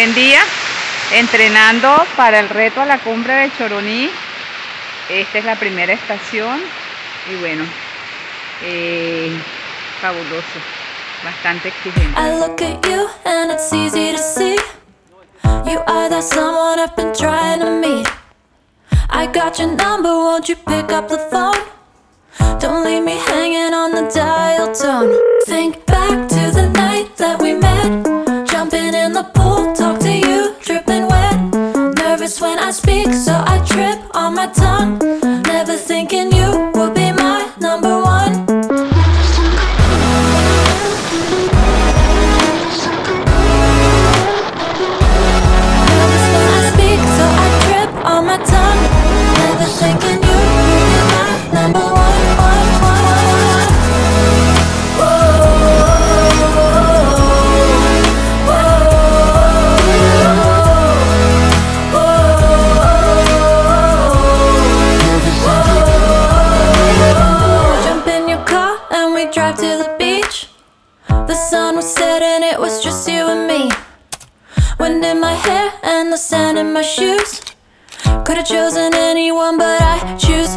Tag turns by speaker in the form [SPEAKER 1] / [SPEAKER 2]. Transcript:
[SPEAKER 1] Buen día, entrenando para el reto a la cumbre de Choroní. Esta es la primera estación y bueno, eh, fabuloso, bastante exigente.
[SPEAKER 2] I look at you and it's easy to see. You are that someone I've been trying to meet. I got your number, won't you pick up the phone? Don't leave me hanging on the dial tone. Think tongue. Drive to the beach. The sun was setting, it was just you and me. Wind in my hair and the sand in my shoes. Could have chosen anyone, but I choose